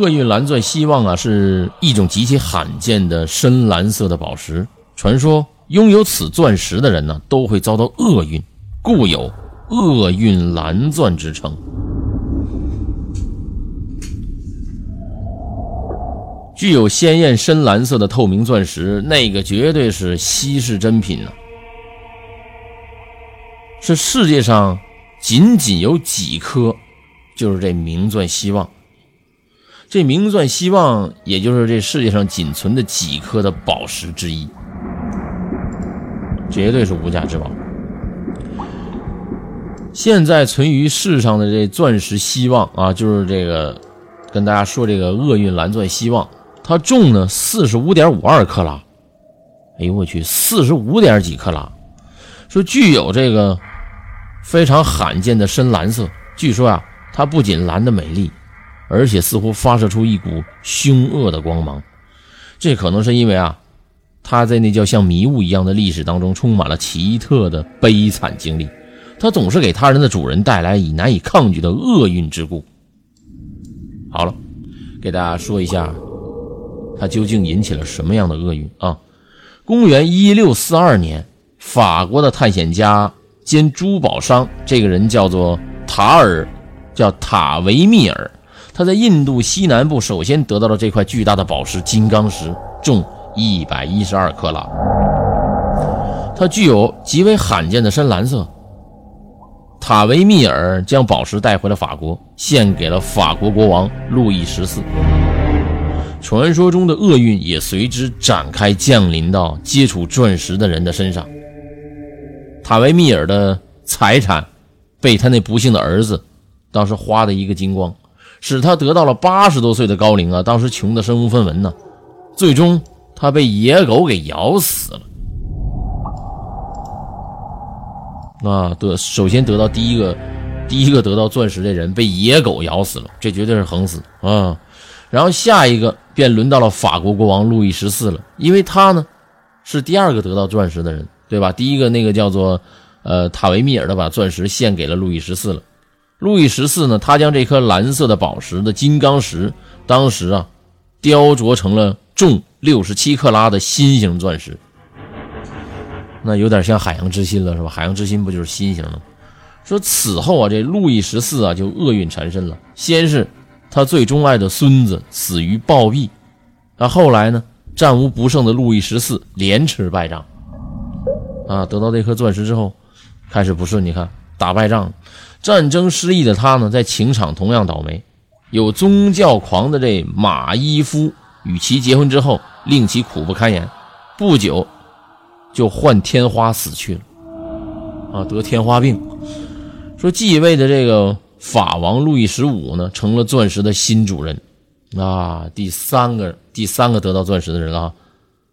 厄运蓝钻希望啊，是一种极其罕见的深蓝色的宝石。传说拥有此钻石的人呢，都会遭到厄运，故有厄运蓝钻之称。具有鲜艳深蓝色的透明钻石，那个绝对是稀世珍品呢，是世界上仅仅有几颗，就是这名钻希望。这明钻希望，也就是这世界上仅存的几颗的宝石之一，绝对是无价之宝。现在存于世上的这钻石希望啊，就是这个跟大家说这个厄运蓝钻希望。它重呢，四十五点五二克拉。哎呦我去，四十五点几克拉，说具有这个非常罕见的深蓝色。据说啊，它不仅蓝的美丽，而且似乎发射出一股凶恶的光芒。这可能是因为啊，它在那叫像迷雾一样的历史当中充满了奇特的悲惨经历。它总是给他人的主人带来以难以抗拒的厄运之故。好了，给大家说一下。它究竟引起了什么样的厄运啊？公元一六四二年，法国的探险家兼珠宝商，这个人叫做塔尔，叫塔维密尔。他在印度西南部首先得到了这块巨大的宝石——金刚石，重一百一十二克拉。它具有极为罕见的深蓝色。塔维密尔将宝石带回了法国，献给了法国国王路易十四。传说中的厄运也随之展开，降临到接触钻石的人的身上。塔维密尔的财产被他那不幸的儿子当时花的一个精光，使他得到了八十多岁的高龄啊！当时穷的身无分文呢，最终他被野狗给咬死了。啊，得首先得到第一个，第一个得到钻石的人被野狗咬死了，这绝对是横死啊！然后下一个便轮到了法国国王路易十四了，因为他呢是第二个得到钻石的人，对吧？第一个那个叫做呃塔维米尔的把钻石献给了路易十四了。路易十四呢，他将这颗蓝色的宝石的金刚石，当时啊雕琢成了重六十七克拉的心形钻石，那有点像海洋之心了，是吧？海洋之心不就是心形吗？说此后啊，这路易十四啊就厄运缠身了，先是。他最钟爱的孙子死于暴毙，那后来呢？战无不胜的路易十四连吃败仗，啊，得到这颗钻石之后，开始不顺。你看，打败仗，战争失意的他呢，在情场同样倒霉。有宗教狂的这马伊夫与其结婚之后，令其苦不堪言，不久就患天花死去了，啊，得天花病。说继位的这个。法王路易十五呢，成了钻石的新主人，啊，第三个第三个得到钻石的人啊。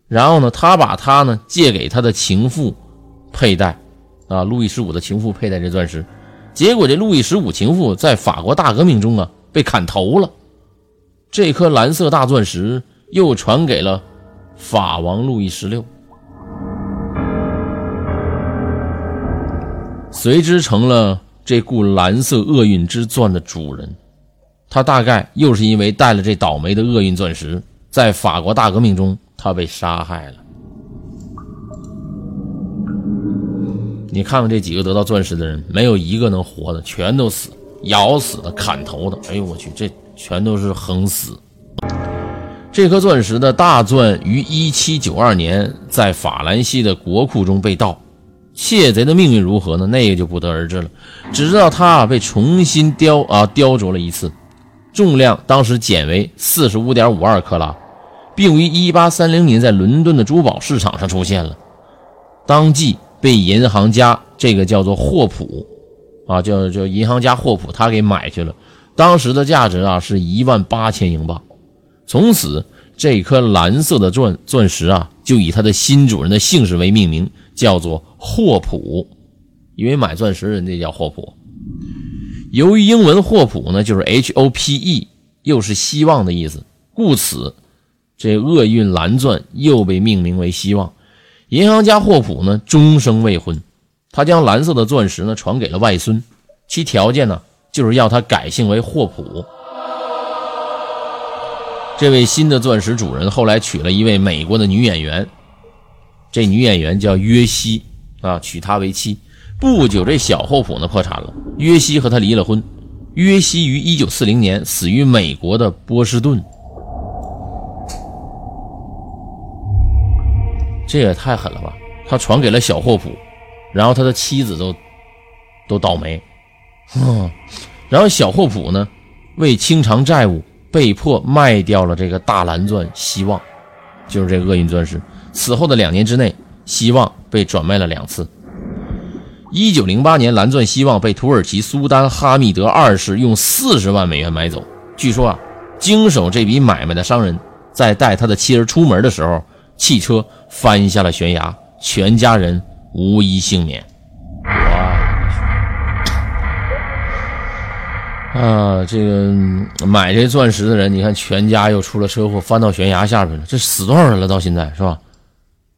然后呢，他把他呢借给他的情妇佩戴，啊，路易十五的情妇佩戴这钻石。结果这路易十五情妇在法国大革命中啊被砍头了。这颗蓝色大钻石又传给了法王路易十六，随之成了。这股蓝色厄运之钻的主人，他大概又是因为带了这倒霉的厄运钻石，在法国大革命中他被杀害了。你看看这几个得到钻石的人，没有一个能活的，全都死，咬死的，砍头的。哎呦我去，这全都是横死。这颗钻石的大钻于1792年在法兰西的国库中被盗。窃贼的命运如何呢？那个就不得而知了。只知道他被重新雕啊雕琢了一次，重量当时减为四十五点五二克拉，并于一八三零年在伦敦的珠宝市场上出现了。当即被银行家这个叫做霍普啊，叫叫银行家霍普，他给买去了。当时的价值啊是一万八千英镑。从此，这颗蓝色的钻钻石啊，就以他的新主人的姓氏为命名。叫做霍普，因为买钻石人家叫霍普。由于英文霍普呢，就是 H O P E，又是希望的意思，故此这厄运蓝钻又被命名为希望。银行家霍普呢，终生未婚，他将蓝色的钻石呢传给了外孙，其条件呢就是要他改姓为霍普。这位新的钻石主人后来娶了一位美国的女演员，这女演员叫约西啊，娶她为妻。不久，这小霍普呢破产了，约西和他离了婚。约西于一九四零年死于美国的波士顿。这也太狠了吧！他传给了小霍普，然后他的妻子都都倒霉。嗯，然后小霍普呢，为清偿债务，被迫卖掉了这个大蓝钻希望，就是这厄运钻石。此后的两年之内，希望被转卖了两次。一九零八年，蓝钻希望被土耳其苏丹哈密德二世用四十万美元买走。据说啊，经手这笔买卖的商人，在带他的妻儿出门的时候。汽车翻下了悬崖，全家人无一幸免。哇！啊，这个买这钻石的人，你看全家又出了车祸，翻到悬崖下边了。这死多少人了？到现在是吧？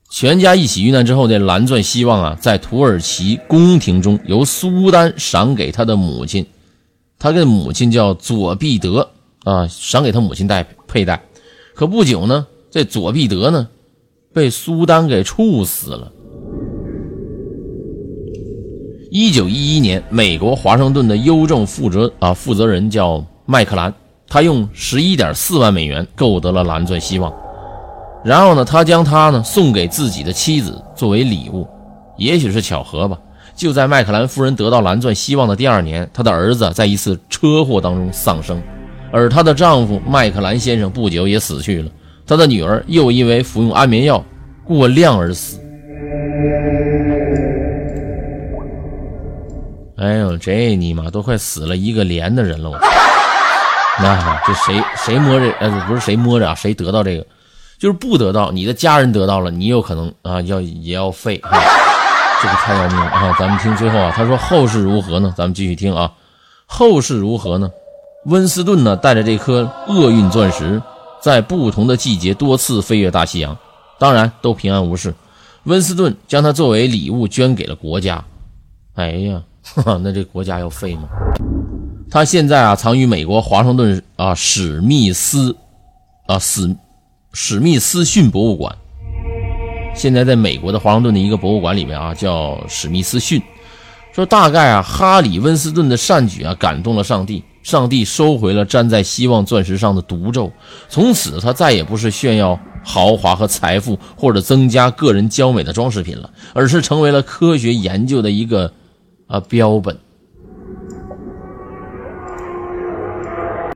全家一起遇难之后，这蓝钻希望啊，在土耳其宫廷中由苏丹赏给他的母亲，他的母亲叫佐必德啊，赏给他母亲戴佩戴。可不久呢，这佐必德呢？被苏丹给处死了。一九一一年，美国华盛顿的邮政负责啊负责人叫麦克兰，他用十一点四万美元购得了蓝钻希望，然后呢，他将它呢送给自己的妻子作为礼物。也许是巧合吧，就在麦克兰夫人得到蓝钻希望的第二年，她的儿子在一次车祸当中丧生，而她的丈夫麦克兰先生不久也死去了。他的女儿又因为服用安眠药过量而死。哎呦，这尼玛都快死了一个连的人了！我那这谁谁摸这？呃，不是谁摸着啊，谁得到这个？就是不得到，你的家人得到了，你有可能啊要也要废。这个太要命了啊！咱们听最后啊，他说后事如何呢？咱们继续听啊，后事如何呢？温斯顿呢带着这颗厄运钻石。在不同的季节多次飞越大西洋，当然都平安无事。温斯顿将它作为礼物捐给了国家。哎呀，那这国家要废吗？他现在啊藏于美国华盛顿啊史密斯啊史史密斯逊博物馆。现在在美国的华盛顿的一个博物馆里面啊叫史密斯逊。说大概啊哈里温斯顿的善举啊感动了上帝。上帝收回了粘在希望钻石上的毒咒，从此他再也不是炫耀豪华和财富，或者增加个人娇美的装饰品了，而是成为了科学研究的一个啊标本。